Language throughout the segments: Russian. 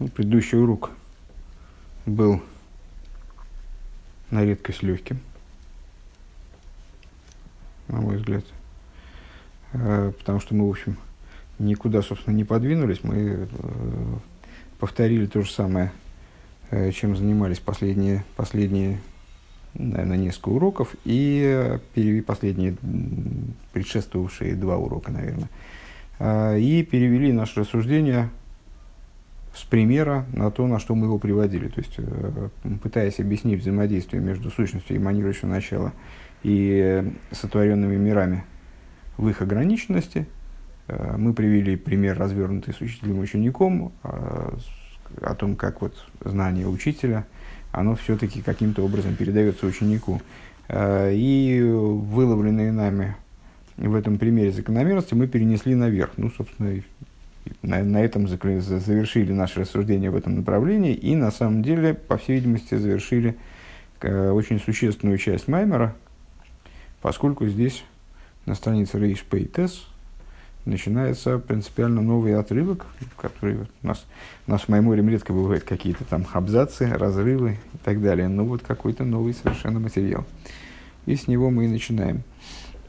Ну, предыдущий урок был на редкость легким, на мой взгляд. Э, потому что мы, в общем, никуда, собственно, не подвинулись. Мы э, повторили то же самое, э, чем занимались последние, последние наверное, несколько уроков и последние предшествовавшие два урока, наверное. И перевели наше рассуждение с примера на то, на что мы его приводили. То есть, э, пытаясь объяснить взаимодействие между сущностью эманирующего начала и сотворенными мирами в их ограниченности, э, мы привели пример, развернутый с учителем-учеником, э, о том, как вот знание учителя, оно все-таки каким-то образом передается ученику. И выловленные нами в этом примере закономерности мы перенесли наверх. Ну, собственно, на, на этом завершили наше рассуждение в этом направлении и на самом деле, по всей видимости, завершили э, очень существенную часть Маймера, поскольку здесь на странице Рейш Пейтес начинается принципиально новый отрывок, который у нас, у нас в Майморе редко бывают какие-то там абзацы, разрывы и так далее. Но вот какой-то новый совершенно материал. И с него мы и начинаем.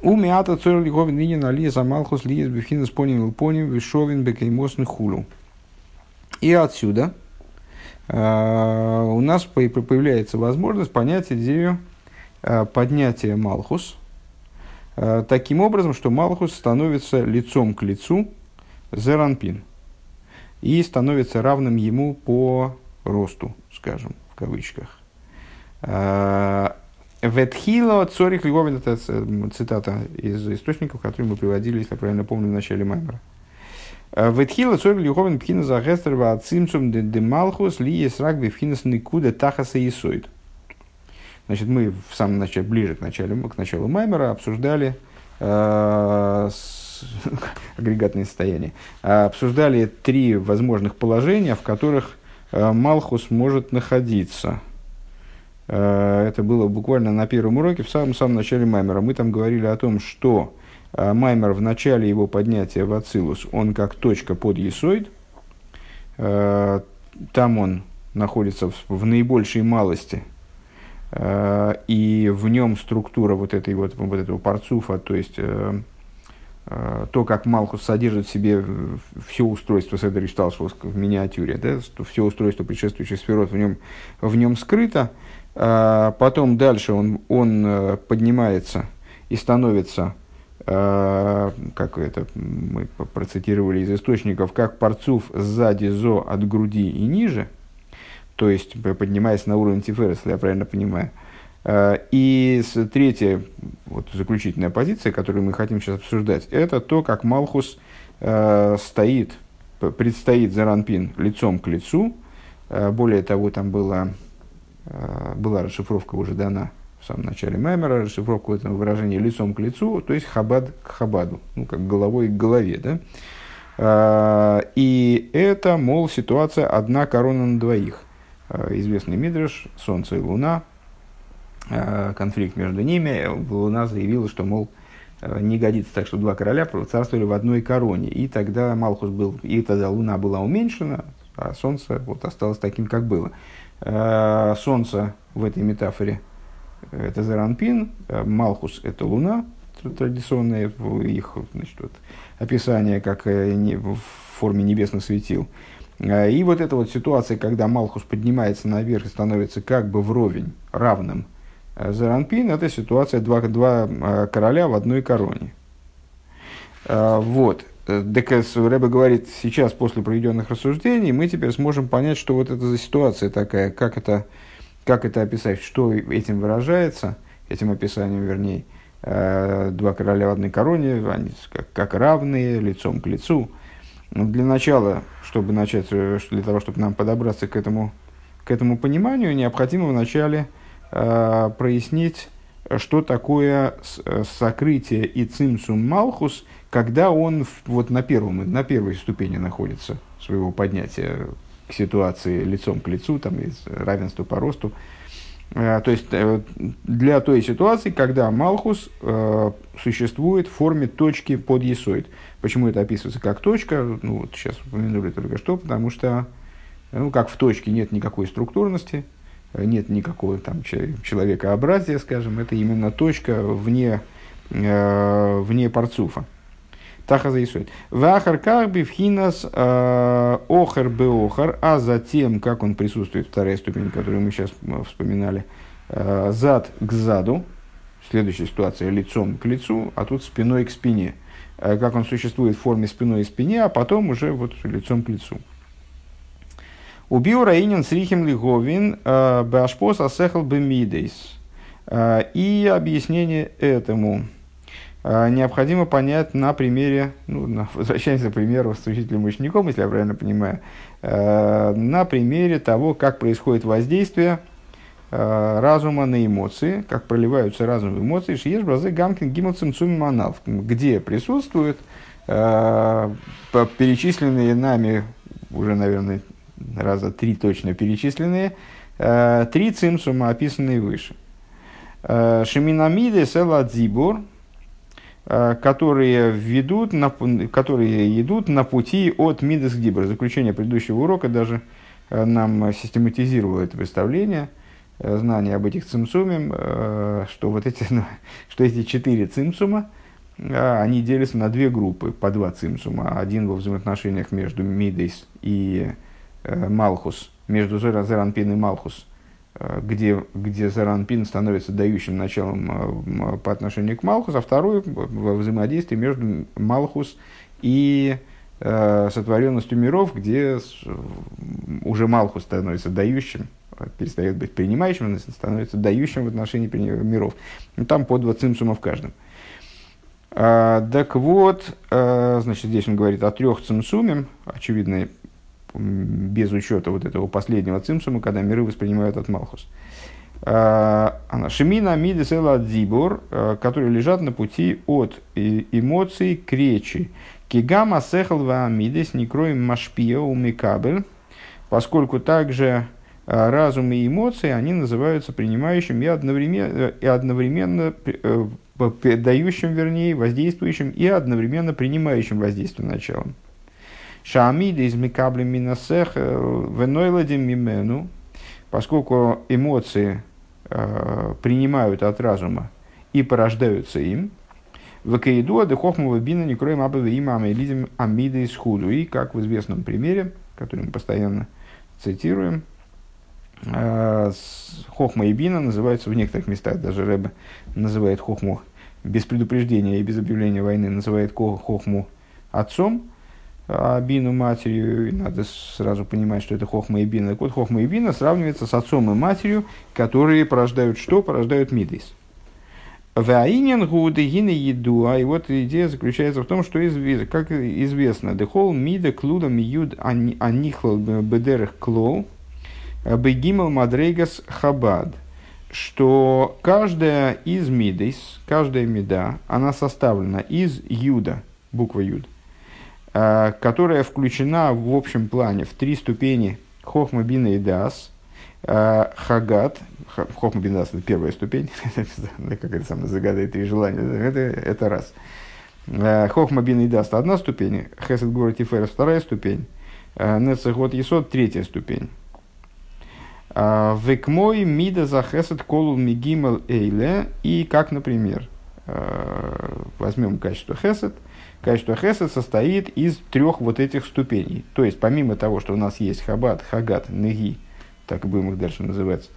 У миата цор лиговин винин али за малхус ли из бифинес поним поним вишовин бекеймосный хулу. И отсюда э, у нас появляется возможность понять идею э, поднятия Малхус э, таким образом, что Малхус становится лицом к лицу Зеранпин и становится равным ему по росту, скажем, в кавычках. Ветхило цорих львовин, это цитата из источников, которые мы приводили, если я правильно помню, в начале Маймера. Ветхила цорих львовин пхина за гестерва ацимцум де малхус ли есть рак бифхинас никуда тахаса и сойд. Значит, мы в самом начале, ближе к началу, к началу Маймера обсуждали э, с, агрегатное состояние, обсуждали три возможных положения, в которых э, Малхус может находиться – Э, это было буквально на первом уроке, в самом-самом начале Маймера. Мы там говорили о том, что э, Маймер в начале его поднятия в Ацилус, он как точка под Есоид. Э, там он находится в наибольшей малости, и в нем структура вот, этой вот, вот этого парцуфа, то есть то, как Малхус содержит в себе все устройство Седри Шталшвоск в миниатюре, да, все устройство предшествующих сферот в нем, в нем скрыто, потом дальше он, он э, поднимается и становится, а, как это мы процитировали из источников, как парцув сзади зо от груди и ниже, то есть поднимаясь на уровень тиферес, я правильно понимаю. А, и третья, вот заключительная позиция, которую мы хотим сейчас обсуждать, это то, как Малхус стоит, предстоит Заранпин лицом к лицу. Более того, там было была расшифровка уже дана в самом начале Маймера, расшифровка этого выражения лицом к лицу, то есть хабад к хабаду, ну, как головой к голове, да. Э, и это, мол, ситуация одна корона на двоих. Э, известный Мидриш, Солнце и Луна, конфликт между ними. Луна заявила, что, мол, не годится так, что два короля царствовали в одной короне. И тогда Малхус был, и тогда Луна была уменьшена, а Солнце вот осталось таким, как было. Э, солнце в этой метафоре э, это Заранпин, э, Малхус это Луна, традиционное их значит, вот, описание как в форме небесных светил. И вот эта вот ситуация, когда Малхус поднимается наверх и становится как бы вровень, равным Заранпин, это ситуация два, два короля в одной короне. Вот. Декес Рэбе говорит, сейчас, после проведенных рассуждений, мы теперь сможем понять, что вот это за ситуация такая, как это, как это описать, что этим выражается, этим описанием, вернее, э, два короля в одной короне, они как, как равные, лицом к лицу. Но для начала, чтобы начать, э, для того, чтобы нам подобраться к этому, к этому пониманию, необходимо вначале э, прояснить, что такое сокрытие и цимсум малхус – когда он вот на, первом, на первой ступени находится своего поднятия к ситуации лицом к лицу, там, из равенства по росту. Э, то есть э, для той ситуации, когда Малхус э, существует в форме точки под Есоид. Почему это описывается как точка? Ну, вот сейчас упомянули только что, потому что Ну, как в точке нет никакой структурности, нет никакого там человекообразия, скажем, это именно точка вне, э, вне парцуфа. Таха заисует. Вахар карби вхинас э, охар охар, а затем, как он присутствует, вторая ступень, которую мы сейчас вспоминали, э, зад к заду, следующая ситуация лицом к лицу, а тут спиной к спине. Э, как он существует в форме спиной и спине, а потом уже вот лицом к лицу. Убил Раинин с Рихем Лиговин Башпос Асехал Бемидейс. И объяснение этому – а, необходимо понять на примере, ну, на, возвращаемся к примеру с учителем учеником, если я правильно понимаю, на примере того, как происходит воздействие разума на эмоции, как проливаются разум в эмоции, шиеш бразы гамкин гималцем цумиманал, где присутствуют перечисленные нами, уже, наверное, раза три точно перечисленные, три цимсума, описанные выше. Шеминамиды селадзибур – Э, которые, ведут на, которые идут на пути от Мидас к Дибр. Заключение предыдущего урока даже э, нам систематизировало это представление, э, знание об этих цимсуме, что вот эти, ну, что эти четыре цимсума, они делятся на две группы, по два цимсума. Один во взаимоотношениях между Мидейс и Малхус, между Зеранпин и Малхус – Э, где, где Заранпин становится дающим началом э, по отношению к Малхус, а второй во взаимодействии между Малхус и э, сотворенностью миров, где уже Малхус становится дающим, перестает быть принимающим, становится дающим в отношении миров. Ну, там по два цимсума в каждом. А, так вот, а, значит, здесь он говорит о трех цимсуме, очевидно, без учета вот этого последнего цимсума, когда миры воспринимают от Малхус. А, Шемина Мидес Дзибор, а, которые лежат на пути от эмоций к речи. Кигама Сехал Ваамидес Некроем Машпия Умикабель, поскольку также а, разум и эмоции, они называются принимающим и одновременно, и одновременно э, дающим, вернее, воздействующим и одновременно принимающим воздействие началом. Шаамида из Микаблем Минасех э, Венойладим Мимену, поскольку эмоции э, принимают от разума и порождаются им, в Каиду Адыхохмова Бина не кроем абаве има амелизм амида из худу. И как в известном примере, который мы постоянно цитируем, э, Хохма и Бина называются в некоторых местах, даже Рэбе называет Хохму без предупреждения и без объявления войны, называет Хохму отцом, а Бину матерью, и надо сразу понимать, что это Хохма и Бина. Так вот, Хохма и Бина сравнивается с отцом и матерью, которые порождают что? Порождают Мидейс. Ваинен гуды гины еду, а и вот идея заключается в том, что известно, как известно, дехол мида клуда миюд анихлал бедерах клол бегимал мадрейгас хабад, что каждая из мидейс, каждая меда, она составлена из юда, буква юд, которая включена в общем плане в три ступени. Хохма Бина и Дас, э, Хагат, Хохма Бина Дас это первая ступень, как это самое загадает три желания, это, это раз. Э, Хохма Бина и Дас одна ступень, Хесед Гора Тиферес вторая ступень, Нецехот Есот третья ступень. Векмой мида за хесед колул мигимал эйле. И как, например, возьмем качество хесед – Качество хесед состоит из трех вот этих ступеней. То есть, помимо того, что у нас есть хабат, хагат, неги, так будем их дальше называть,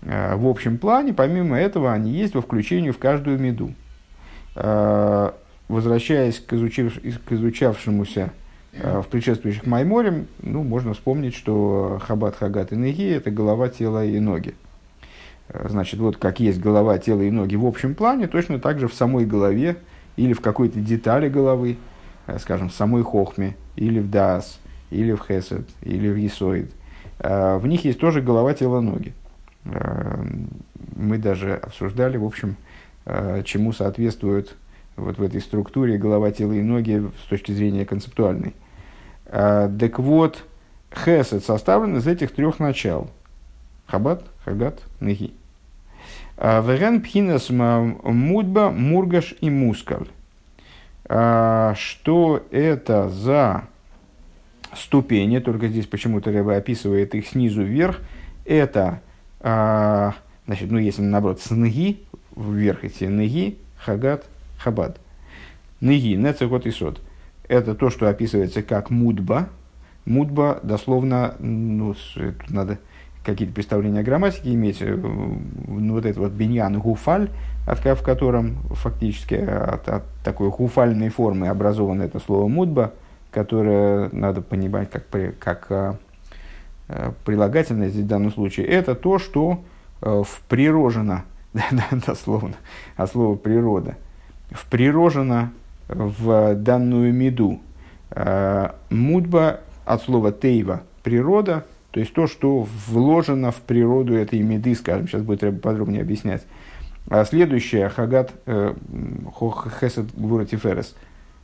э, в общем плане, помимо этого, они есть во включении в каждую меду. Э, возвращаясь к, изучив, к изучавшемуся э, в предшествующих Майморем, ну, можно вспомнить, что хабат, хагат и неги – это голова, тело и ноги. Значит, вот как есть голова, тело и ноги в общем плане, точно так же в самой голове или в какой-то детали головы, э, скажем, в самой хохме, или в дас, или в хесед, или в есоид. Э, в них есть тоже голова, тело, ноги. Э, мы даже обсуждали, в общем, чему соответствуют вот в этой структуре голова, тело и ноги с точки зрения концептуальной. Так вот, хесед составлен из этих трех начал. Хабат, хагат, неги. А, Верен пхинас мудба, мургаш и мускаль. А, что это за ступени, только здесь почему-то Рэба описывает их снизу вверх, это, а, значит, ну, если наоборот, с ноги, вверх идти, ноги, хагат, хабад. Ноги, нецехот и сот. Это то, что описывается как мудба. Мудба, дословно, ну, тут надо какие-то представления о грамматике иметь. Э, ну, вот это вот биньян гуфаль, от, в котором фактически от, от такой гуфальной формы образовано это слово мудба, которое надо понимать как, как а, а, прилагательное здесь в данном случае. Это то, что а, вприрожено, дословно, а слово природа, вприрожено в данную меду. Мудба от слова тейва – природа, то есть то, что вложено в природу этой меды, скажем, сейчас будет подробнее объяснять. А следующее, хагат э, хесед гвуратиферес,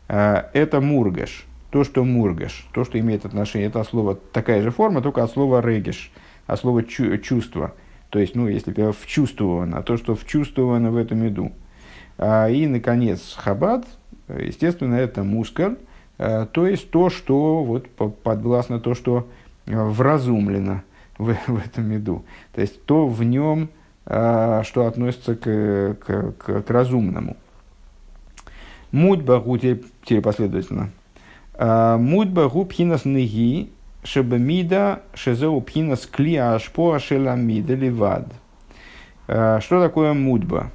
э, это мургаш, то, что мургаш, то, что имеет отношение, это слово, такая же форма, только от слова регеш, от слова чу, чувство. То есть, ну, если вчувствовано, то, что вчувствовано в этом меду. А, и, наконец, хабад, естественно, это мускаль, э, то есть то, что вот подвластно, то, что вразумлено в, в этом меду. То есть то в нем, а, что относится к, к, к, к разумному. Мудба гу, теперь последовательно. А, Мудба гу пхинас неги, шебамида шезеу пхинас клия ашпо ашеламида ливад. Что такое мудба?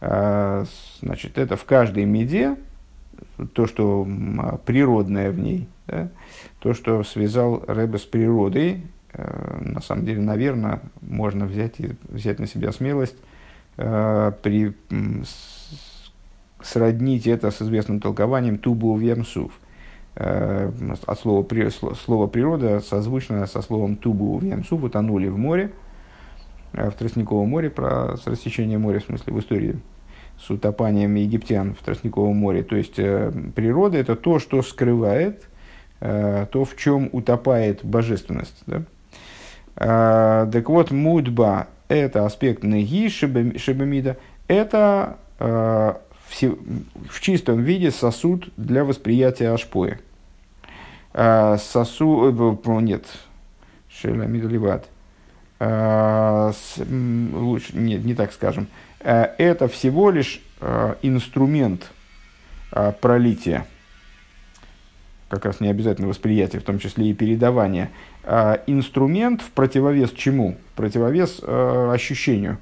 Значит, это в каждой меде, то, что природное в ней, да, то, что связал Рэбе с природой, э, на самом деле, наверное, можно взять, и, взять на себя смелость, э, при, с, сроднить это с известным толкованием тубу вемсув. Э, от слова, при, слово природа созвучно со словом тубу вемсув, утонули в море, в Тростниковом море, про с рассечение моря, в смысле, в истории с утопанием египтян в Тростниковом море. То есть природа это то, что скрывает то, в чем утопает божественность. Да? А, так вот, мудба – это аспект неги шебамида, это э, в чистом виде сосуд для восприятия ашпоя. Сосуд, э, нет, шеламида ливат. А, лучше, нет, не так скажем. Это всего лишь инструмент пролития – как раз не обязательно восприятие, в том числе и передавание, а инструмент в противовес чему? Противовес э, ощущению.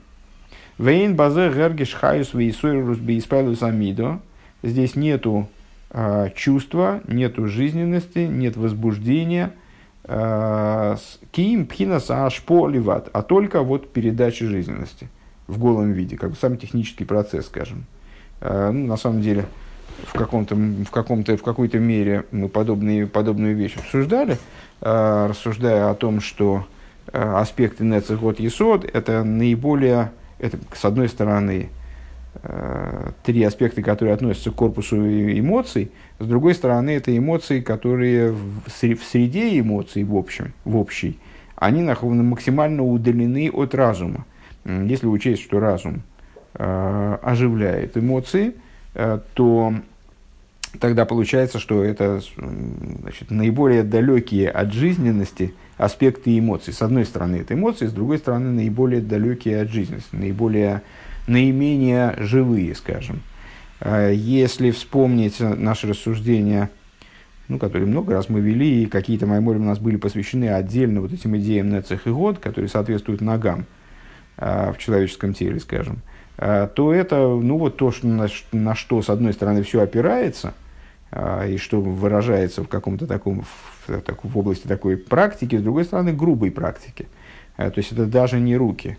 Вейн базе гергиш хаюс вейсойрус бейспайлус амидо. Здесь нету э, чувства, нету жизненности, нет возбуждения. Э, Ким пхинас ашпо ливат, а только вот передача жизненности в голом виде, как бы сам технический процесс, скажем. Ну, на самом деле, в, каком-то, в, каком-то, в какой-то мере мы подобные, подобную вещь обсуждали, э, рассуждая о том, что э, аспекты Нецехот Есод – это наиболее, это, с одной стороны, э, три аспекта, которые относятся к корпусу эмоций, с другой стороны, это эмоции, которые в, в среде эмоций в, общем, в общей, они максимально удалены от разума. Если учесть, что разум э, оживляет эмоции – то тогда получается, что это значит, наиболее далекие от жизненности аспекты эмоций. С одной стороны, это эмоции, с другой стороны, наиболее далекие от жизненности, наиболее, наименее живые, скажем. Э, если вспомнить наши рассуждения, ну, которые много раз мы вели, и какие-то майморы у нас были посвящены отдельно вот этим идеям Нецех и Год, которые соответствуют ногам э, в человеческом теле, скажем, Э, то это ну, вот то, что, на, на что, с одной стороны, все опирается, э, и что выражается в каком-то таком, в, в области такой практики, с другой стороны, грубой практики. Э, то есть это даже не руки,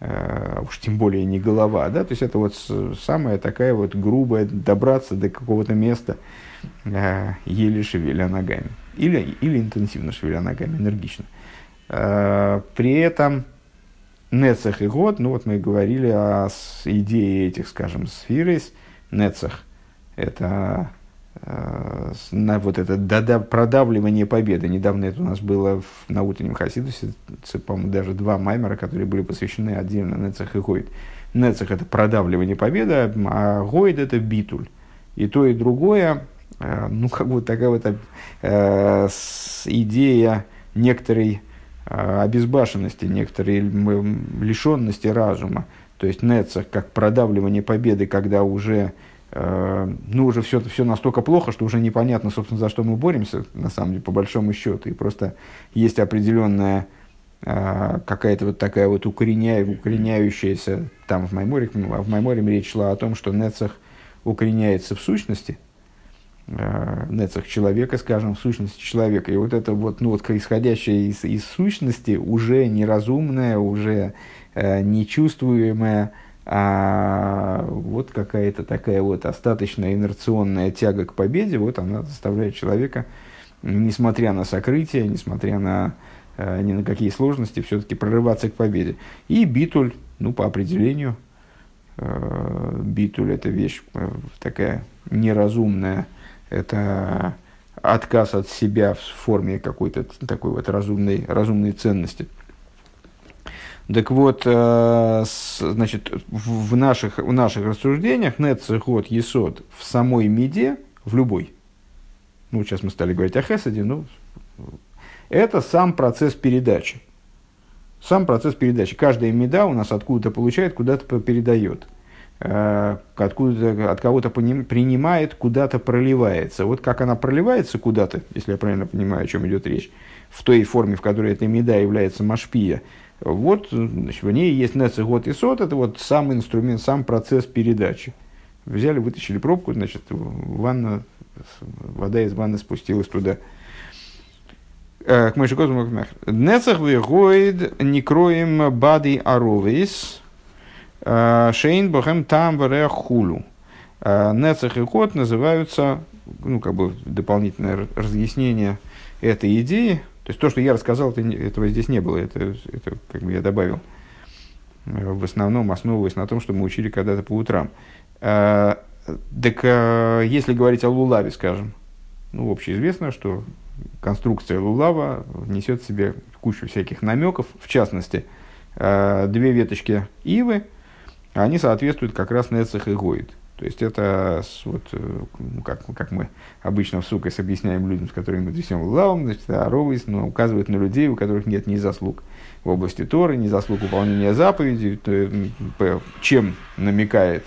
уж тем более не голова, да, то есть это вот самая такая вот грубая, добраться до какого-то места, еле шевеля ногами, или, или интенсивно шевеля ногами, энергично. При этом, Нецах и год, ну вот мы говорили о идее этих, скажем, сферис. Нецах – это э, на вот это додав, продавливание победы. Недавно это у нас было в, на утреннем Хасидусе, по-моему, даже два маймера, которые были посвящены отдельно Нецах и Гойд. Нецах – это продавливание победы, а Гойд – это битуль. И то, и другое э, ну, как бы такая вот э, идея некоторой обезбашенности, некоторой лишенности разума. То есть нецах как продавливание победы, когда уже, э, ну, уже все, все настолько плохо, что уже непонятно, собственно, за что мы боремся, на самом деле, по большому счету. И просто есть определенная э, какая-то вот такая вот укореняя, укореняющаяся, там в Майморе, в Майморе речь шла о том, что нецах укореняется в сущности – нецах человека, скажем, в сущности человека. И вот это вот, ну вот, исходящее из, из сущности, уже неразумное, уже э, нечувствуемое, а вот какая-то такая вот остаточная инерционная тяга к победе, вот она заставляет человека, несмотря на сокрытие, несмотря на э, ни на какие сложности, все-таки прорываться к победе. И битуль, ну, по определению, э, битуль – это вещь э, такая неразумная, это отказ от себя в форме какой-то такой вот разумной, разумной ценности. Так вот, э, значит, в наших, в наших рассуждениях нецехот есот в самой меде, в любой, ну, сейчас мы стали говорить о хесаде, ну, это сам процесс передачи. Сам процесс передачи. Каждая меда у нас откуда-то получает, куда-то передает. Э, откуда от кого-то принимает, куда-то проливается. Вот как она проливается куда-то, если я правильно понимаю, о чем идет речь, в той форме, в которой эта меда является машпия, вот значит, в ней есть нецегот и сот, это вот сам инструмент, сам процесс передачи. Взяли, вытащили пробку, значит, ванна, вода из ванны спустилась туда. Э, к Мойшикозу Нецех вегоид некроем бади аровис, Шейн Бохем Там Хулу. Э, Нецех и Кот называются, ну, как бы дополнительное разъяснение этой идеи. То есть то, что я рассказал, это, этого здесь не было, это, это как бы я добавил. Э, в основном основываясь на том, что мы учили когда-то по утрам. Так если говорить о лулаве, скажем, ну, общеизвестно, что конструкция лулава несет в себе кучу всяких намеков, в частности, две веточки ивы – они соответствуют как раз Нецех и Гоид. То есть это, вот, э, ну, как, как мы обычно в сукас объясняем людям, с которыми мы трясем лавом, значит, Аровис но указывает на людей, у которых нет ни заслуг в области Торы, ни заслуг выполнения заповедей. Чем намекает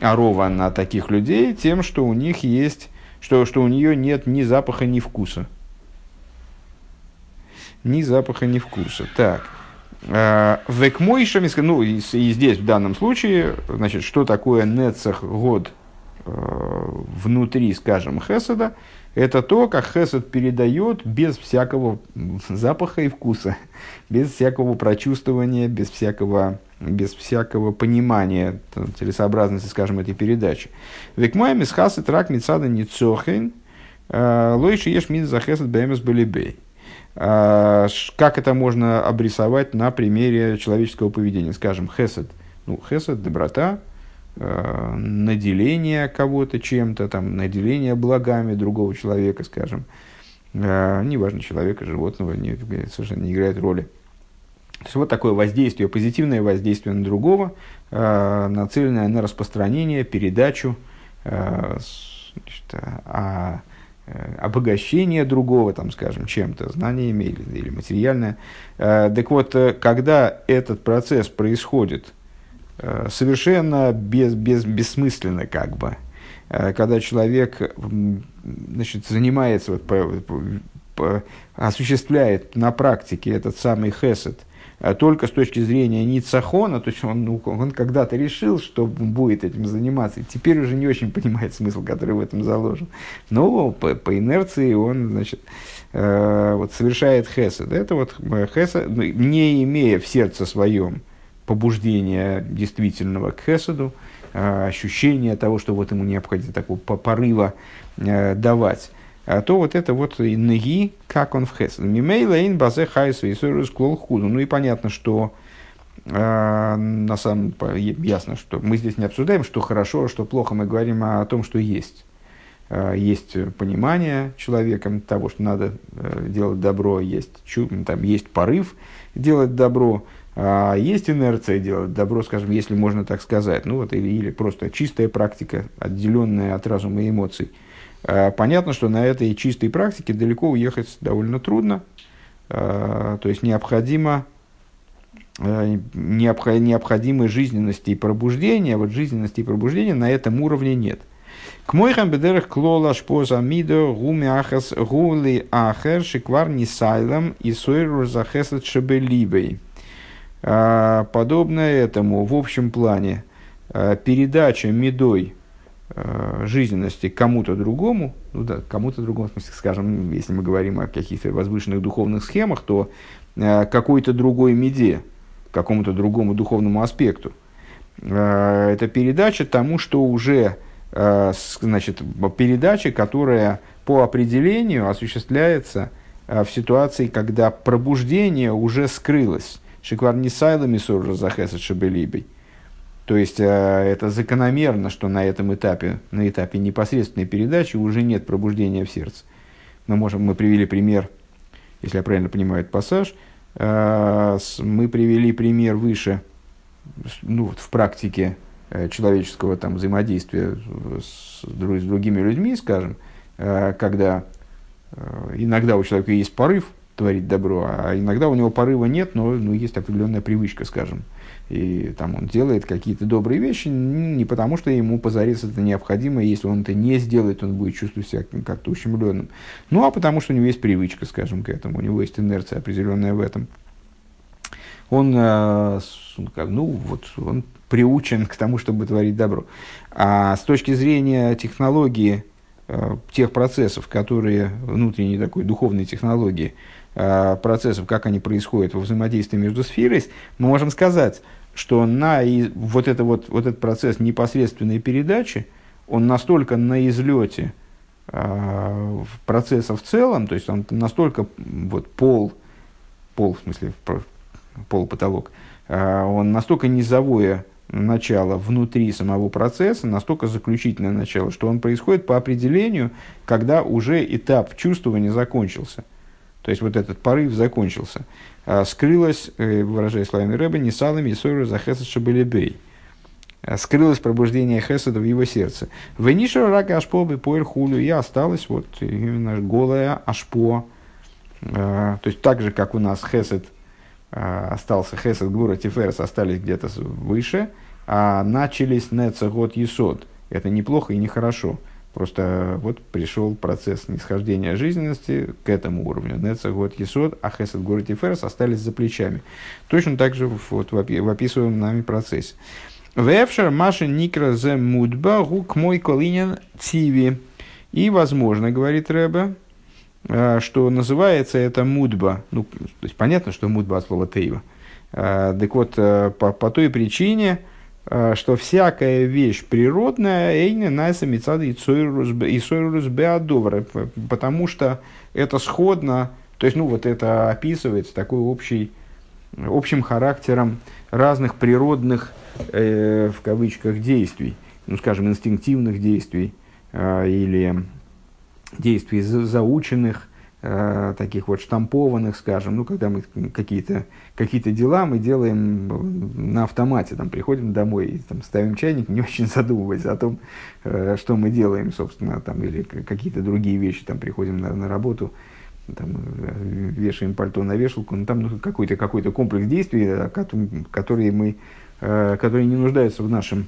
Арова на таких людей? Тем, что у них есть, что, что у нее нет ни запаха, ни вкуса. Ни запаха, ни вкуса. Так. Э, Векмойшами, ну и, здесь в данном случае, значит, что такое нецах год э, внутри, скажем, хеседа, это то, как хесед передает без всякого запаха и вкуса, без всякого прочувствования, без всякого, без всякого понимания целесообразности, скажем, этой передачи. Векмойми с хасед рак мицада ницохен, э, лойши еш мин за хесед бэмэс балибей. А, как это можно обрисовать на примере человеческого поведения? Скажем, хесед. Ну, хесед – доброта, а, наделение кого-то чем-то, там, наделение благами другого человека, скажем. А, неважно, человека, животного, не, совершенно не играет роли. То есть вот такое воздействие, позитивное воздействие на другого, нацеленное на распространение, передачу, значит, а обогащение другого, там, скажем, чем-то, знаниями или, или материальное. Э, так вот, э, когда этот процесс происходит совершенно без, без, бессмысленно, как бы, когда человек значит, занимается, вот, по, по, осуществляет на практике этот самый хесед, только с точки зрения Ницахона, то есть он, ну, он когда-то решил, что будет этим заниматься, теперь уже не очень понимает смысл, который в этом заложен. Но по, по инерции он значит, э, вот совершает хесед. Это вот э, хесед, ну, не имея в сердце своем побуждения действительного к хеседу, э, ощущения того, что вот ему необходимо такого порыва э, давать, а то вот это вот неги, как он в хесед. Мимейлейн базе хайсу и клол худу. Ну и понятно, что э, на самом ясно, что мы здесь не обсуждаем, что хорошо, а что плохо, мы говорим о, том, что есть. Э, есть понимание человеком того, что надо э, делать добро, есть, чу, там, есть порыв делать добро, а есть инерция делать добро, скажем, если можно так сказать, ну вот, или, или просто чистая практика, отделенная от разума и эмоций – Понятно, что на этой чистой практике далеко уехать довольно трудно. То есть необходимо необходимой жизненности и пробуждения, вот жизненности и пробуждения на этом уровне нет. К мойхам бедерах клола шпоза мидо гуми ахас гули ахер шиквар нисайлам и сойру захесат шебелибей. А, подобно этому в общем плане передача медой жизненности кому-то другому, ну да, кому-то другому, в смысле, скажем, если мы говорим о каких-то возвышенных духовных схемах, то какой-то другой меде, какому-то другому духовному аспекту. Это передача тому, что уже Э, значит, передачи, которая по определению осуществляется э, в ситуации, когда пробуждение уже скрылось. Шиквар не сайлами соржа захеса шабелибей. То есть э, это закономерно, что на этом этапе, на этапе непосредственной передачи уже нет пробуждения в сердце. Мы, можем, мы привели пример, если я правильно понимаю этот пассаж, мы привели пример выше, ну, в практике Э, человеческого там, взаимодействия с, с другими людьми, скажем, э, когда э, иногда у человека есть порыв творить добро, а иногда у него порыва нет, но ну, есть определенная привычка, скажем. И там он делает какие-то добрые вещи не потому, что ему позарез это необходимо, если он это не сделает, он будет чувствовать себя как-то ущемленным. Ну, а потому что у него есть привычка, скажем, к этому, у него есть инерция определенная в этом. Он, ну, вот, он приучен к тому, чтобы творить добро. А с точки зрения технологии, э, тех процессов, которые внутренней такой духовной технологии, э, процессов, как они происходят во взаимодействии между сферой, мы можем сказать, что на вот, это вот, вот этот процесс непосредственной передачи, он настолько на излете э, процесса в целом, то есть он настолько вот, пол, пол в смысле пол потолок, э, он настолько низовое начало внутри самого процесса, настолько заключительное начало, что он происходит по определению, когда уже этап чувствования закончился. То есть вот этот порыв закончился. А, скрылось, э, выражая словами Рэба, не салами и сойру за хесед шабелебей. А, скрылось пробуждение хеседа в его сердце. Вениша рака ашпо бы поэр хулю, и осталось вот именно голая ашпо. А, то есть так же, как у нас хесед – остался Хесед, Гура, Тиферес остались где-то выше, а начались Нецегот Есод. Это неплохо и нехорошо. Просто вот пришел процесс нисхождения жизненности к этому уровню. Нецегот Есод, а Хесед, Гура, Тиферес остались за плечами. Точно так же вот, в описываемом нами процессе. Вевшер Маша Никра зе Мудба Гук мой колинен Тиви. И, возможно, говорит Рэбе, Э, что называется это мудба. Ну, то есть понятно, что мудба от слова тейва. Э, так вот, э, по, по той причине, что всякая вещь природная, эйне найса мецада и сойрус беадовра, потому что это сходно, то есть, ну, вот это описывается такой общий, общим характером разных природных, э, в кавычках, действий, ну, скажем, инстинктивных действий э, или действий заученных, э, таких вот штампованных, скажем, ну, когда мы какие-то какие дела мы делаем на автомате, там, приходим домой и там, ставим чайник, не очень задумываясь о том, э, что мы делаем, собственно, там, или какие-то другие вещи, там, приходим на, на работу, там, вешаем пальто на вешалку, ну, там ну, какой-то какой комплекс действий, э, которые, мы, э, которые не нуждаются в нашем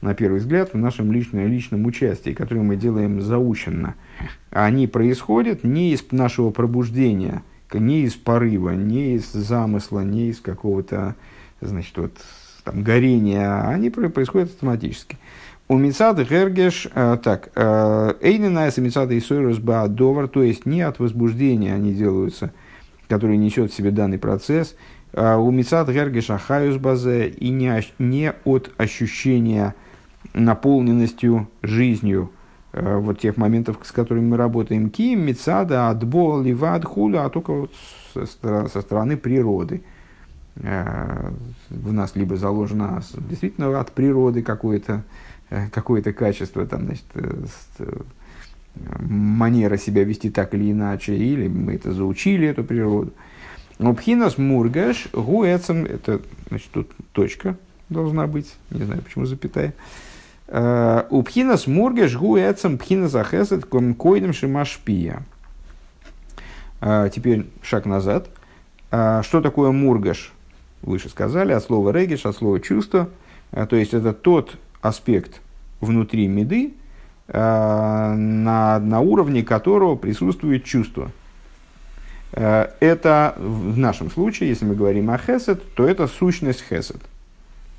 на первый взгляд, в нашем личном, личном участии, которое мы делаем заученно, они происходят не из нашего пробуждения, не из порыва, не из замысла, не из какого-то, значит, вот, там, горения, они происходят автоматически. У Мицады Гергеш, э, так, э, Эйнинайса Мицада и Сойрус Довар, то есть не от возбуждения они делаются, который несет в себе данный процесс, у Мицад Гергеш Ахаюс Базе и не, не от ощущения наполненностью жизнью э, вот тех моментов, с которыми мы работаем. Ким, Мецада, Адбол, Ливад, Хуля, а только вот со, со стороны природы. Э, в нас либо заложено действительно от природы какое-то э, какое качество, там, значит, манера себя вести так или иначе, или мы это заучили, эту природу. Пхинас мургаш гуэцем, это значит тут точка должна быть, не знаю почему запятая. У пхинас мургеш гу эцем пхинас ахесет койдем шимашпия. Теперь шаг назад. Что такое мургаш? Выше сказали, от слова региш, от слова чувство. То есть это тот аспект внутри меды, на, на уровне которого присутствует чувство. Это в нашем случае, если мы говорим о хесед, то это сущность хесед –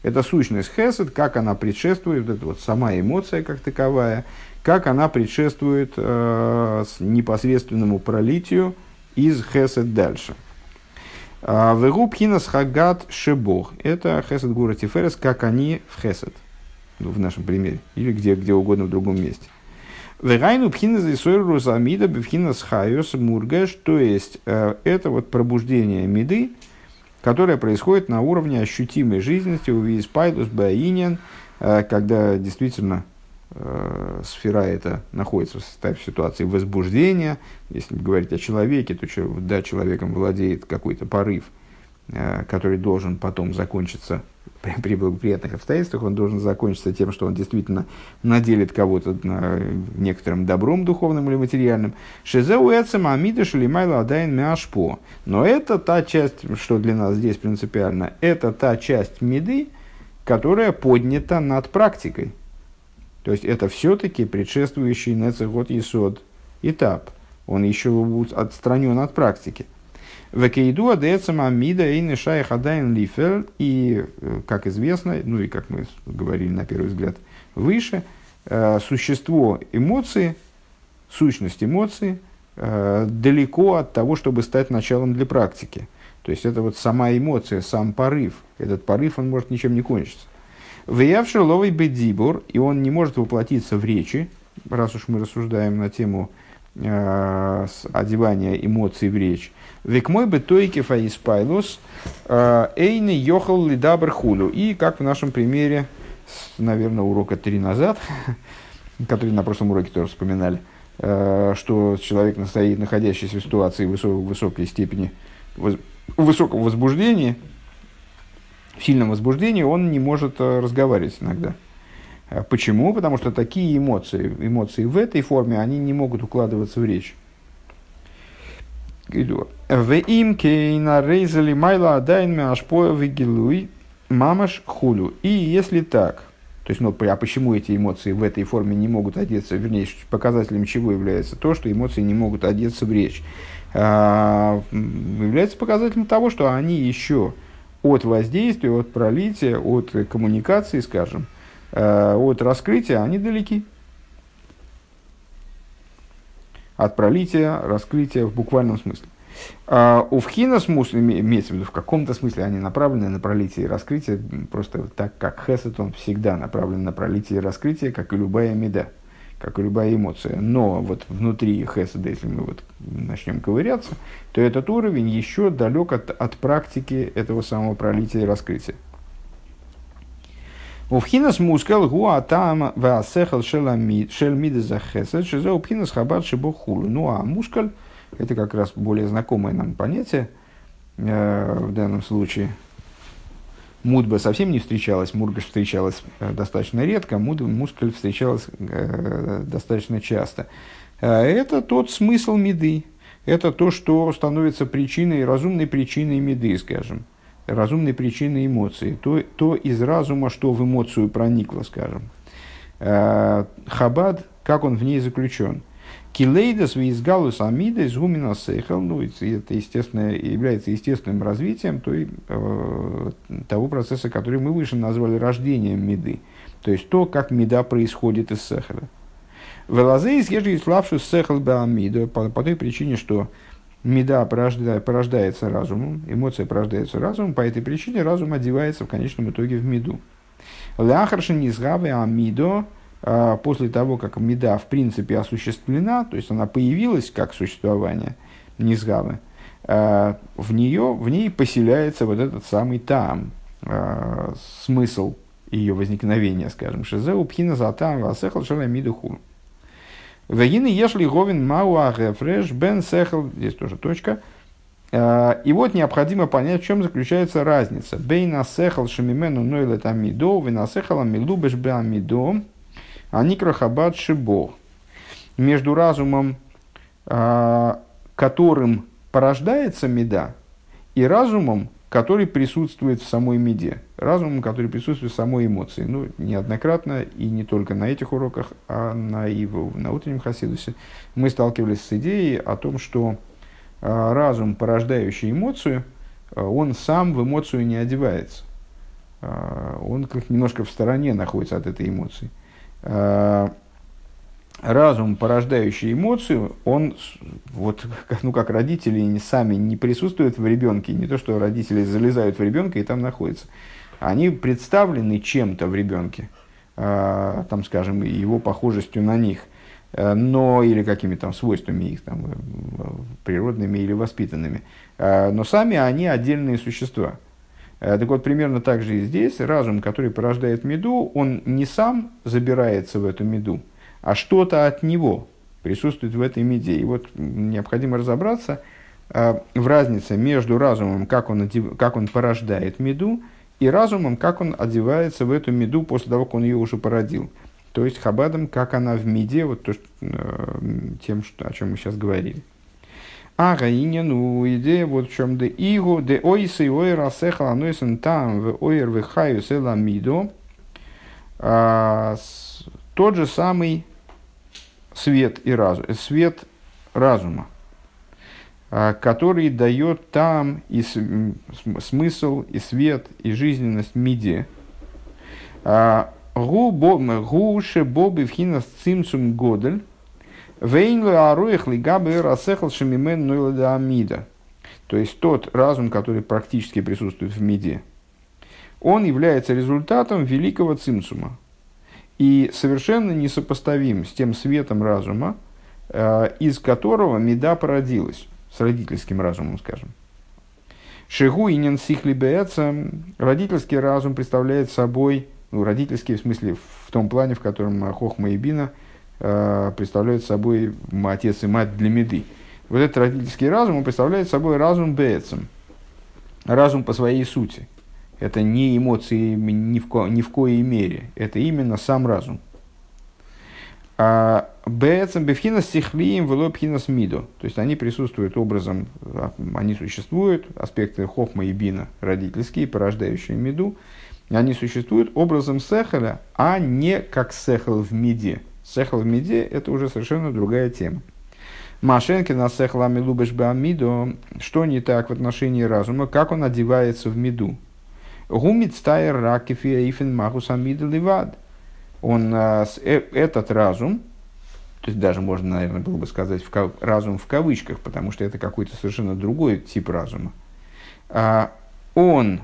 это сущность хесед, как она предшествует, это вот сама эмоция как таковая, как она предшествует э, непосредственному пролитию из хесед дальше. Вегу пхинас хагат шебох. Это хесед гура тиферес, как они в хесед. Ну, в нашем примере. Или где, где угодно в другом месте. והיינו בחינת התעוררות המידה בבחינת חיות מורגש. То есть, э, это вот пробуждение миды, которая происходит на уровне ощутимой жизненности והתפעלות בעניין, э, когда действительно э, сфера эта находится в ситуации возбуждения. Если говорить о человеке, то да, человеком владеет какой-то порыв, который должен потом закончиться при благоприятных обстоятельствах, он должен закончиться тем, что он действительно наделит кого-то некоторым добром духовным или материальным. Шизеу эцем амида шелимайла адайн мяшпо. Но это та часть, что для нас здесь принципиально, это та часть меды, которая поднята над практикой. То есть это все-таки предшествующий нецехот есод этап. Он еще отстранен от практики. Векейду адецам амида и нешай хадайн лифер. И, как известно, ну и как мы говорили на первый взгляд выше, существо эмоции, сущность эмоции далеко от того, чтобы стать началом для практики. То есть это вот сама эмоция, сам порыв. Этот порыв, он может ничем не кончиться. Выявший ловый бедибур, и он не может воплотиться в речи, раз уж мы рассуждаем на тему э, одевания эмоций в речь. Век мой бы тойки фаиспайлус э, эйны йохал лидабр хулю. И как в нашем примере, наверное, урока три назад, который на прошлом уроке тоже вспоминали, э, что человек, настоит, находящийся в ситуации высокой, высокой степени высокого возбуждения, в сильном возбуждении, он не может э, разговаривать иногда. Почему? Потому что такие эмоции, эмоции в этой форме, они не могут укладываться в речь. В им кейна рейзали майла адайн мяшпоя вигилуй мамаш хулю. И если так, то есть, ну, а почему эти эмоции в этой форме не могут одеться, вернее, показателем чего является то, что эмоции не могут одеться в речь, а, является показателем того, что они еще от воздействия, от пролития, от коммуникации, скажем, а, от раскрытия, они далеки от пролития, раскрытия в буквальном смысле. А у вхина смус, имеется в виду в каком-то смысле, они направлены на пролитие и раскрытие, просто так как хесед, он всегда направлен на пролитие и раскрытие, как и любая меда, как и любая эмоция. Но вот внутри хеседа, если мы вот начнем ковыряться, то этот уровень еще далек от, от практики этого самого пролития и раскрытия. Увхинас мускал гуа там ваасехал шельмида за хесед, шиза увхинас хабат шибохулу. Ну а мускаль, это как раз более знакомое нам понятие э, в данном случае. Мудба совсем не встречалась, мургаш встречалась э, достаточно редко, муд, мускаль встречалась э, достаточно часто. Э, это тот смысл меды, это то, что становится причиной, разумной причиной меды, скажем разумной причины эмоции, то, то из разума, что в эмоцию проникло, скажем. Э, Хабад, как он в ней заключен. Килейдас визгалус амидес гумина сейхал, ну, это естественно, является естественным развитием той, э, того процесса, который мы выше назвали рождением меды. То есть то, как меда происходит из сехала. Велазеис, ежели славший сехал баамиду, по, по той причине, что меда порождает, порождается разумом, эмоция порождается разумом, по этой причине разум одевается в конечном итоге в меду. Ляхаршин низгавы амидо, а, после того, как меда в принципе осуществлена, то есть она появилась как существование низгавы, а, в, нее, в ней поселяется вот этот самый там, а, смысл ее возникновения, скажем, шизеу пхина затам васехал шаламиду хуру. Вегины ешли говин мауа рефреш бен сехал, здесь тоже точка. А, и вот необходимо понять, в чем заключается разница. Бейна сехал шамимену нойлет амидо, вина сехала милубеш бе амидо, Аникра Хабад Шибо. Между разумом, а, которым порождается меда, и разумом, который присутствует в самой меде, разумом, который присутствует в самой эмоции. Ну, неоднократно и не только на этих уроках, а на, и на утреннем Хасидусе мы сталкивались с идеей о том, что а, разум, порождающий эмоцию, а, он сам в эмоцию не одевается. А, он как немножко в стороне находится от этой эмоции. Разум, порождающий эмоцию, он, вот, ну, как родители сами не присутствуют в ребенке, не то, что родители залезают в ребенка и там находятся. Они представлены чем-то в ребенке, там, скажем, его похожестью на них – Э, но или какими-то там свойствами их там э, природными или воспитанными, э, но сами они отдельные существа. Так вот, примерно так же и здесь разум, который порождает меду, он не сам забирается в эту меду, а что-то от него присутствует в этой меде. И вот необходимо разобраться в разнице между разумом, как он, одев, как он порождает меду, и разумом, как он одевается в эту меду после того, как он ее уже породил. То есть хабадом, как она в меде, вот то, что, э, тем, что, о чем мы сейчас говорили. А гаиня, ну, идея вот в чем. Де игу, де ойсы и ойр асехал анойсен там, в ойр в хаю села мидо. А, тот же самый свет и разум, э, свет разума, а, который дает там и смысл, и свет, и жизненность миде. А, Гуше Боби в хинас цимцум годель. Вейнлу аруих лигабы расехал шамимен нуйлада амида. То есть тот разум, который практически присутствует в меде, он является результатом великого цимсума. И совершенно несопоставим с тем светом разума, э, из которого меда породилась, с родительским разумом, скажем. Шигу и ненсихли родительский разум представляет собой ну, родительский в смысле в том плане, в котором Хохма и Бина э, представляют собой отец и мать для меды. Вот этот родительский разум, он представляет собой разум бецем, разум по своей сути. Это не эмоции ни в, ко, ни в коей мере, это именно сам разум. А бецем бифхина стихлием велопхина мидо. То есть они присутствуют образом, а, они существуют, аспекты хохма и бина родительские, порождающие меду, они существуют образом сехаля, а не как сехал в меде. Сехал в меде – это уже совершенно другая тема. Машенки на сехлами лубеш бамидо. Что не так в отношении разума? Как он одевается в меду? Гумит стайр ракифия ифен махус амида ливад. Он, э, этот разум, то есть даже можно, наверное, было бы сказать в, разум в кавычках, потому что это какой-то совершенно другой тип разума. А, он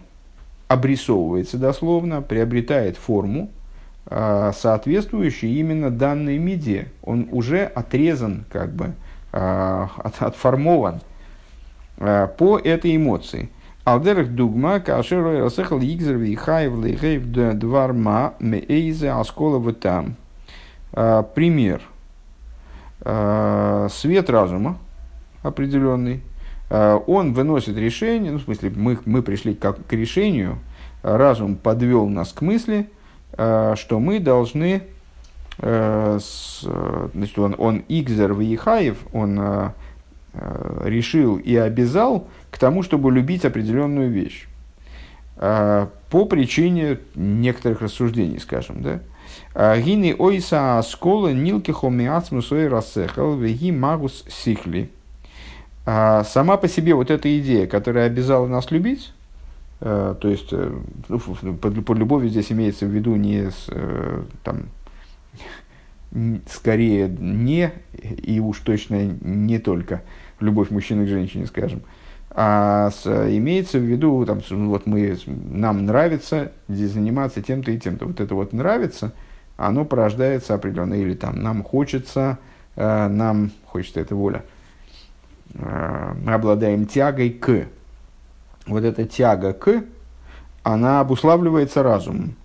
обрисовывается дословно, приобретает форму, а, соответствующую именно данной меде. Он уже отрезан, как бы, а, от, отформован а, по этой эмоции. Алдерах дугма, кашер расехал игзер вихаев лейхейв дварма меэйзе аскола там. Пример. Свет разума определенный, Э, он выносит решение, ну, в смысле, мы, мы пришли как, к решению, разум подвел нас к мысли, э, что мы должны, значит, он, он Игзер Ваихаев, он решил и обязал к тому, чтобы любить определенную вещь. По причине некоторых рассуждений, скажем, да. Гины ойса аскола нилки хомиацмусой рассехал веги магус сихли. А сама по себе вот эта идея, которая обязала нас любить, то есть э, ну, под, под любовью здесь имеется в виду не с, э, там, скорее не и уж точно не только любовь мужчины к женщине, скажем, а с, имеется в виду, там, вот мы, нам нравится заниматься тем-то и тем-то. Вот это вот нравится, оно порождается определенно, или там нам хочется, нам хочется эта воля – Э, мы обладаем тягой к. Вот эта тяга к, она обуславливается разумом.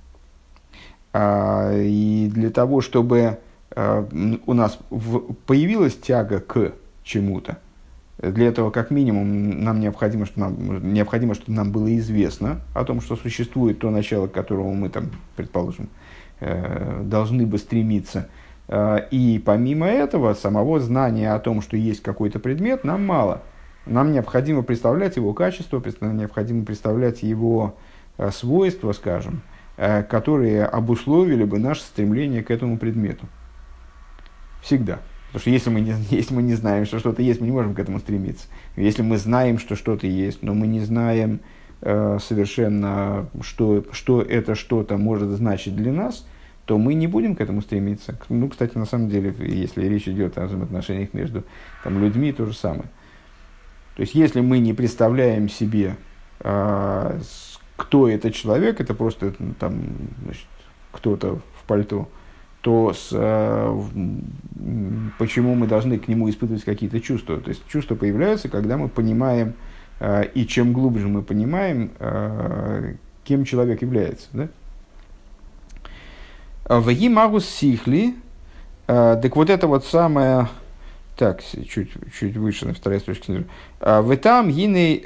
А, и для того, чтобы э, у нас появилась тяга к чему-то, для этого, как минимум, нам необходимо, что нам, необходимо, чтобы нам было известно о том, что существует то начало, к которому мы, там, предположим, э, должны бы стремиться. Э, и помимо этого, самого знания о том, что есть какой-то предмет, нам мало. Нам необходимо представлять его качество, необходимо представлять его э, свойства, скажем, которые обусловили бы наше стремление к этому предмету. Всегда. Потому что если мы, не, если мы не знаем, что что-то есть, мы не можем к этому стремиться. Если мы знаем, что что-то есть, но мы не знаем э, совершенно, что, что это что-то может значить для нас, то мы не будем к этому стремиться. Ну, кстати, на самом деле, если речь идет о взаимоотношениях между там, людьми, то же самое. То есть, если мы не представляем себе, э, кто этот человек, это просто там, значит, кто-то в пальто, то с, э, почему мы должны к нему испытывать какие-то чувства? То есть чувства появляются, когда мы понимаем, э, и чем глубже мы понимаем, э, кем человек является. Да? В Емагус Сихли, так вот это вот самое, так, чуть, чуть выше, на второй строчке снизу. В там гины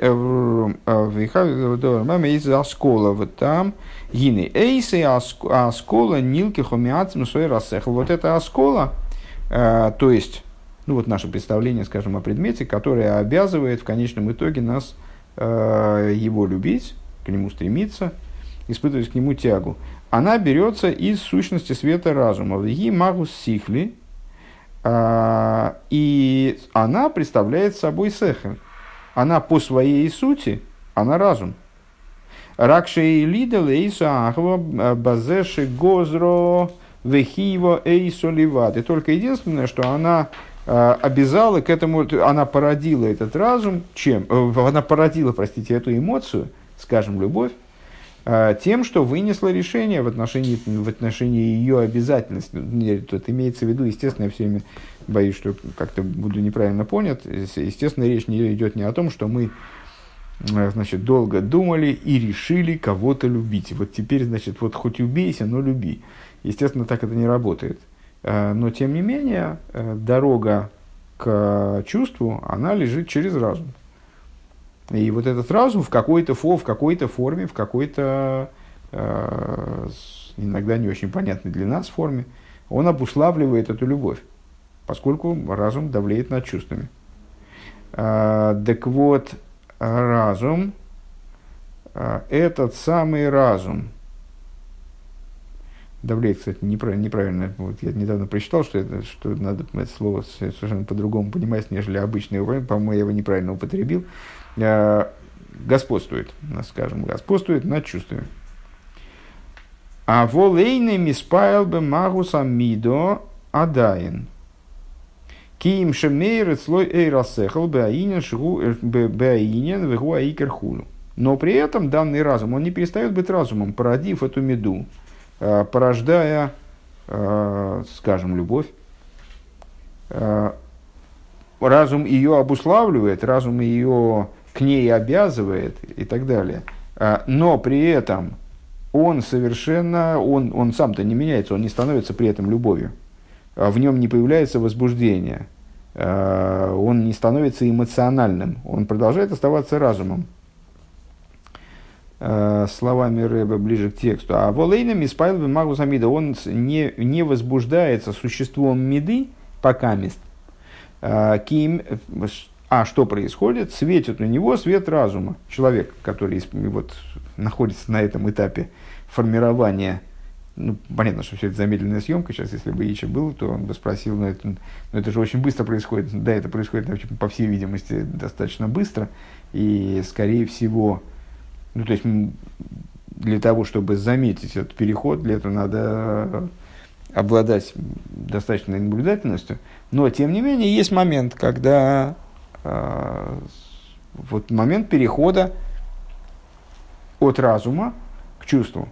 мама из оскола, в там гины эйсы оскола нилки хомиацим свой рассехал. Вот это оскола, то есть, ну вот наше представление, скажем, о предмете, которое обязывает в конечном итоге нас его любить, к нему стремиться, испытывать к нему тягу. Она берется из сущности света разума. В магус сихли, а, и она представляет собой сехер. Она по своей сути, она разум. Ракшей лида лейса ахва базеши гозро эйсо ливад. И только единственное, что она а, обязала к этому, она породила этот разум, чем? Э, она породила, простите, эту эмоцию, скажем, любовь, а, тем, что вынесла решение в отношении, в отношении ее обязательности. Тут имеется в виду, естественно, я все время боюсь, что как-то буду неправильно понят. Естественно, речь не идет не о том, что мы значит, долго думали и решили кого-то любить. Вот теперь, значит, вот хоть убейся, но люби. Естественно, так это не работает. А, но, тем не менее, э, дорога к чувству, она лежит через разум. И вот этот разум в какой-то, фо, в какой-то форме, в какой-то э, иногда не очень понятной для нас форме, он обуславливает эту любовь, поскольку разум давлеет над чувствами. Э, так вот, разум, э, этот самый разум, давлеет, кстати, неправильно, неправильно. Вот я недавно прочитал, что, это, что надо это слово совершенно по-другому понимать, нежели обычное. По-моему, я его неправильно употребил. Э, господствует, скажем, господствует над чувствами. А волейный миспайл бы магуса мидо адаин. Киим шемейрет слой эйрасехал беаинен э, беаинен вегу аикерхулу. Но при этом данный разум, он не перестает быть разумом, породив эту меду, э, порождая, скажем, любовь, разум ее обуславливает, разум ее к ней обязывает и так далее. Но при этом он совершенно, он, он сам-то не меняется, он не становится при этом любовью. В нем не появляется возбуждение, он не становится эмоциональным, он продолжает оставаться разумом. Словами Рэба ближе к тексту. А волейнами спайловый магус амида, он не, не возбуждается существом меды, пока мест, ким, а что происходит? Светит на него свет разума. Человек, который вот, находится на этом этапе формирования ну, понятно, что все это замедленная съемка. Сейчас, если бы Ича был, то он бы спросил, но это, но это же очень быстро происходит. Да, это происходит, по всей видимости, достаточно быстро. И, скорее всего, ну, то есть, для того, чтобы заметить этот переход, для этого надо обладать достаточной наблюдательностью. Но, тем не менее, есть момент, когда Э, вот момент перехода от разума к чувству.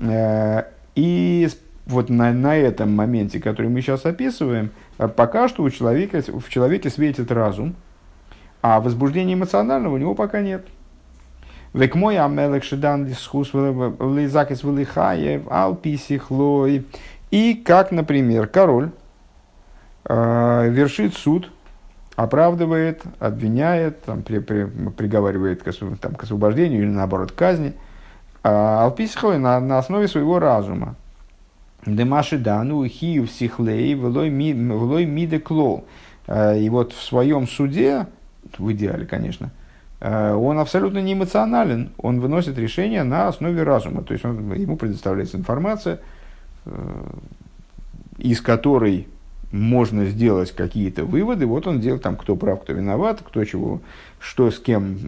Э, и вот на, на этом моменте, который мы сейчас описываем, э, пока что у человека, в человеке светит разум, а возбуждения эмоционального у него пока нет. Век мой амелек шедан дисхус лизакис вылихаев алписихлой. И как, например, король э, вершит суд оправдывает, обвиняет, там, при, при, приговаривает к, там, к освобождению или наоборот к казни. Алписхой на, на основе своего разума. Демаши дану хию сихлей влой миде клол. И вот в своем суде, в идеале, конечно, он абсолютно не эмоционален, он выносит решение на основе разума. То есть он, ему предоставляется информация, из которой можно сделать какие-то выводы. Вот он делает там, кто прав, кто виноват, кто чего, что с кем,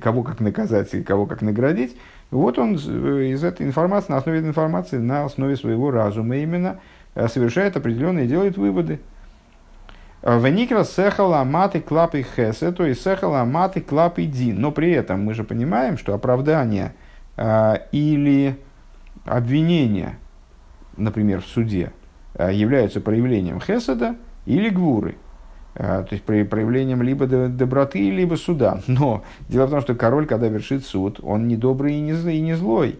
кого как наказать и кого как наградить. Вот он э, из этой информации, на основе этой информации, на основе своего разума именно э, совершает определенные, делает выводы. Веникра сехала маты клапы хесе, то есть сехала маты клапы дин. Но при этом мы же понимаем, что оправдание э, или обвинение, например, в суде, Э, являются проявлением хеседа или гвуры. Э, то есть проявлением либо доброты, либо суда. Но дело в том, что король, когда вершит суд, он не добрый и не, и не злой.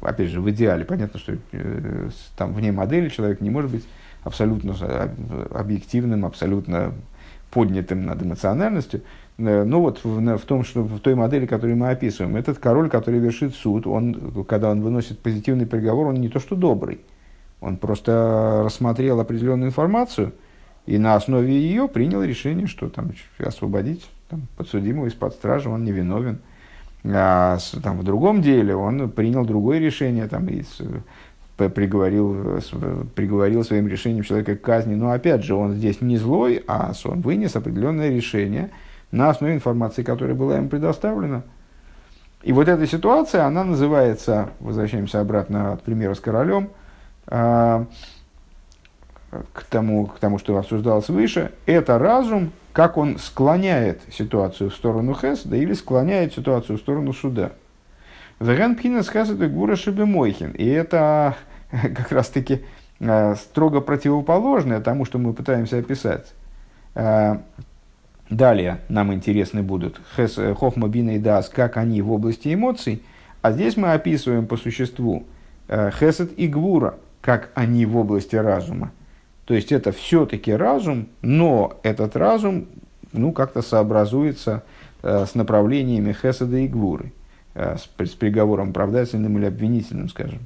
Опять же, в идеале. Понятно, что э, там вне модели человек не может быть абсолютно объективным, абсолютно поднятым над эмоциональностью. Но вот в, в том, что в той модели, которую мы описываем, этот король, который вершит суд, он, когда он выносит позитивный приговор, он не то что добрый, он просто рассмотрел определенную информацию и на основе ее принял решение, что там освободить там, подсудимого из-под стражи, он невиновен. А там, в другом деле он принял другое решение там, и приговорил, приговорил своим решением человека к казни. Но опять же, он здесь не злой, а он вынес определенное решение на основе информации, которая была ему предоставлена. И вот эта ситуация, она называется, возвращаемся обратно от примера с королем – а, к тому, к тому, что обсуждалось выше, это разум, как он склоняет ситуацию в сторону Хеседа или склоняет ситуацию в сторону суда. Веган пхинас Хеседа гура шибемойхин. И это как раз-таки а, строго противоположное тому, что мы пытаемся описать. А, далее нам интересны будут хес, Хохма Бина и Дас, как они в области эмоций. А здесь мы описываем по существу Хесед и Гвура – как они в области разума. То есть это все-таки разум, но этот разум ну, как-то сообразуется э, с направлениями Хеседа и Гвуры, э, с, с приговором оправдательным или обвинительным, скажем.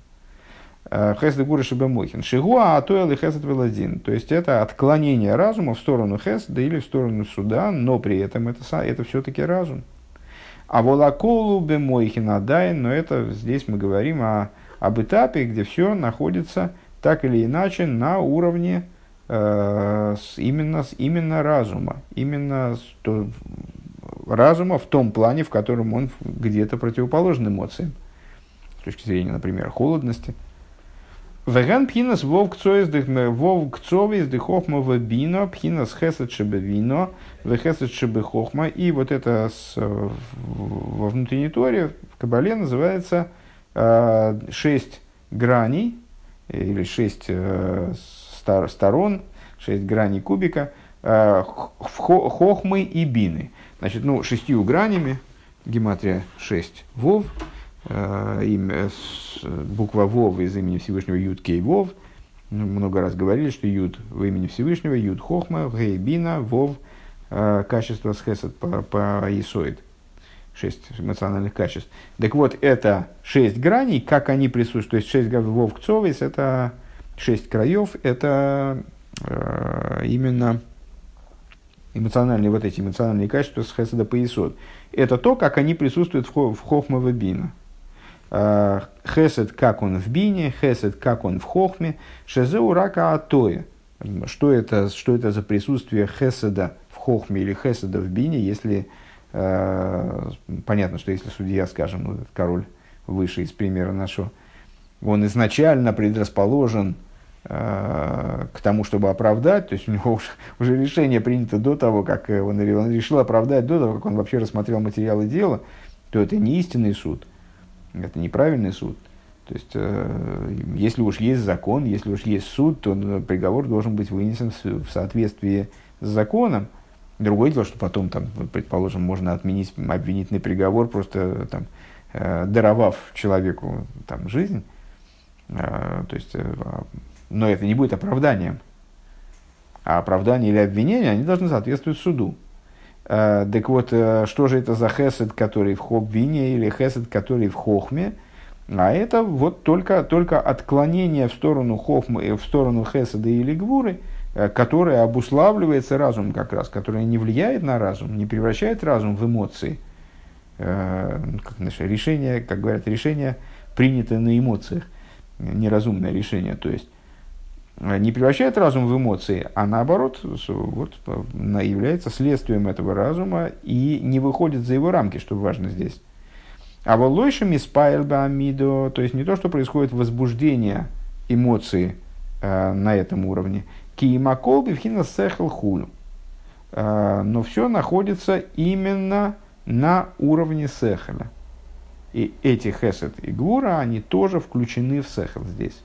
Э, Хесед и Гвуры Шибамохин. Шигуа Атуэл и Хесед Веладин. То есть это отклонение разума в сторону Хеседа или в сторону суда, но при этом это, это все-таки разум. А волаколу бемойхин адайн, но это здесь мы говорим о об этапе, где все находится так или иначе на уровне э, с, именно, с, именно разума, именно с, то, разума в том плане, в котором он где-то противоположен эмоциям, с точки зрения, например, холодности. Веган пхинас вов кцовис дыхохма бино, пхинас хесед шебевино, вехесед шебехохма. И вот это с, во внутренней торе в Кабале называется Э, шесть граней или шесть э, сторон, шесть граней кубика э, хохмы и бины. Значит, ну, шестью гранями, гематрия 6 вов, имя, буква вов из имени Всевышнего Юд Кей Вов. Ну, много раз говорили, что Юд в имени Всевышнего, Юд Хохма, Гей Бина, Вов, качество схесет по, по Исоид шесть эмоциональных качеств. Так вот, это шесть граней, как они присутствуют, то есть шесть вовк цовис, это шесть краев, это э, именно эмоциональные, вот эти эмоциональные качества с хеседа поясот. Это то, как они присутствуют в, в хохма бина. Э, хесед, как он в бине, хесед, как он в хохме, шезеу рака атоя. Что это, что это за присутствие хеседа в хохме или хеседа в бине, если понятно, что если судья, скажем, ну, король выше из примера нашего, он изначально предрасположен э, к тому, чтобы оправдать, то есть у него уже, уже решение принято до того, как он, он решил оправдать, до того, как он вообще рассмотрел материалы дела, то это не истинный суд, это неправильный суд. То есть, э, если уж есть закон, если уж есть суд, то приговор должен быть вынесен в соответствии с законом, Другое дело, что потом, там, предположим, можно отменить обвинительный приговор, просто там, э, даровав человеку там, жизнь. Э, то есть, э, но это не будет оправданием. А оправдание или обвинение, они должны соответствовать суду. Э, так вот, э, что же это за хесед, который в хобвине, или хесед, который в хохме? А это вот только, только отклонение в сторону хохмы, в сторону хесада или гвуры, э, которое обуславливается разумом как раз, которое не влияет на разум, не превращает разум в эмоции. Э, как, значит, решение, как говорят, решение, принятое на эмоциях, неразумное решение, то есть не превращает разум в эмоции, а наоборот вот, является следствием этого разума и не выходит за его рамки, что важно здесь. А спайлба амидо, то есть не то, что происходит возбуждение эмоций э, на этом уровне. Киимакол бифхина сехл хулю. Э, но все находится именно на уровне сехеля. И эти хесед и гура, они тоже включены в сехел здесь.